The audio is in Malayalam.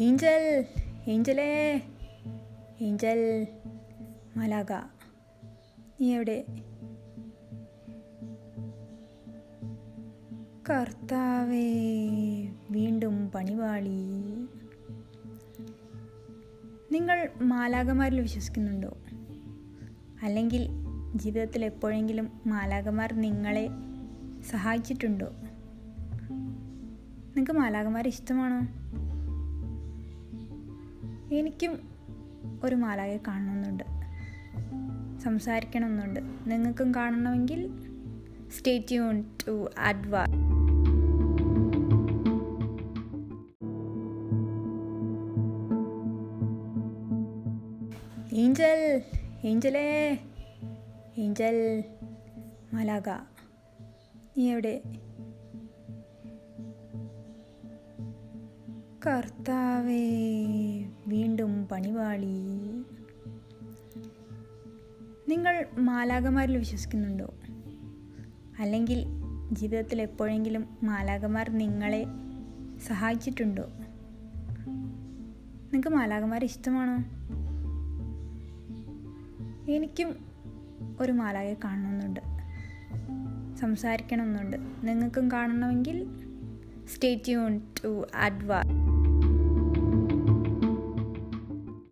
ഏഞ്ചൽ ഏഞ്ചലേ ഏഞ്ചൽ മലാക. നീ എവിടെ? കർത്താവേ വീണ്ടും പണിവാളി. നിങ്ങൾ മാലാകമാരിൽ വിശ്വസിക്കുന്നുണ്ടോ? അല്ലെങ്കിൽ ജീവിതത്തിൽ എപ്പോഴെങ്കിലും മാലാകമാർ നിങ്ങളെ സഹായിച്ചിട്ടുണ്ടോ? നിങ്ങൾക്ക് മാലാകമാരെ ഇഷ്ടമാണോ? എനിക്കും ഒരു മാലാഖയെ കാണണമെന്നുണ്ട്. സംസാരിക്കണമെന്നുണ്ട്. നിങ്ങൾക്കും കാണണമെങ്കിൽ സ്റ്റേറ്റ് ട്യൂൺ ടു അഡ്വാ ഏഞ്ചൽ ഏഞ്ചലേ ഏഞ്ചൽ മലാക നീ എവിടെ? കർത്താവേ വീണ്ടും പണിവാളി. നിങ്ങൾ മാലാകമാരിൽ വിശ്വസിക്കുന്നുണ്ടോ? അല്ലെങ്കിൽ ജീവിതത്തിൽ എപ്പോഴെങ്കിലും മാലാകമാർ നിങ്ങളെ സഹായിച്ചിട്ടുണ്ടോ? നിങ്ങൾക്ക് മാലാകമാർ ഇഷ്ടമാണോ? എനിക്കും ഒരു മാലാകെ കാണണമെന്നുണ്ട്. സംസാരിക്കണമെന്നുണ്ട്. നിങ്ങൾക്കും കാണണമെങ്കിൽ സ്റ്റേ ട്യൂൺ ടു അഡ്വാ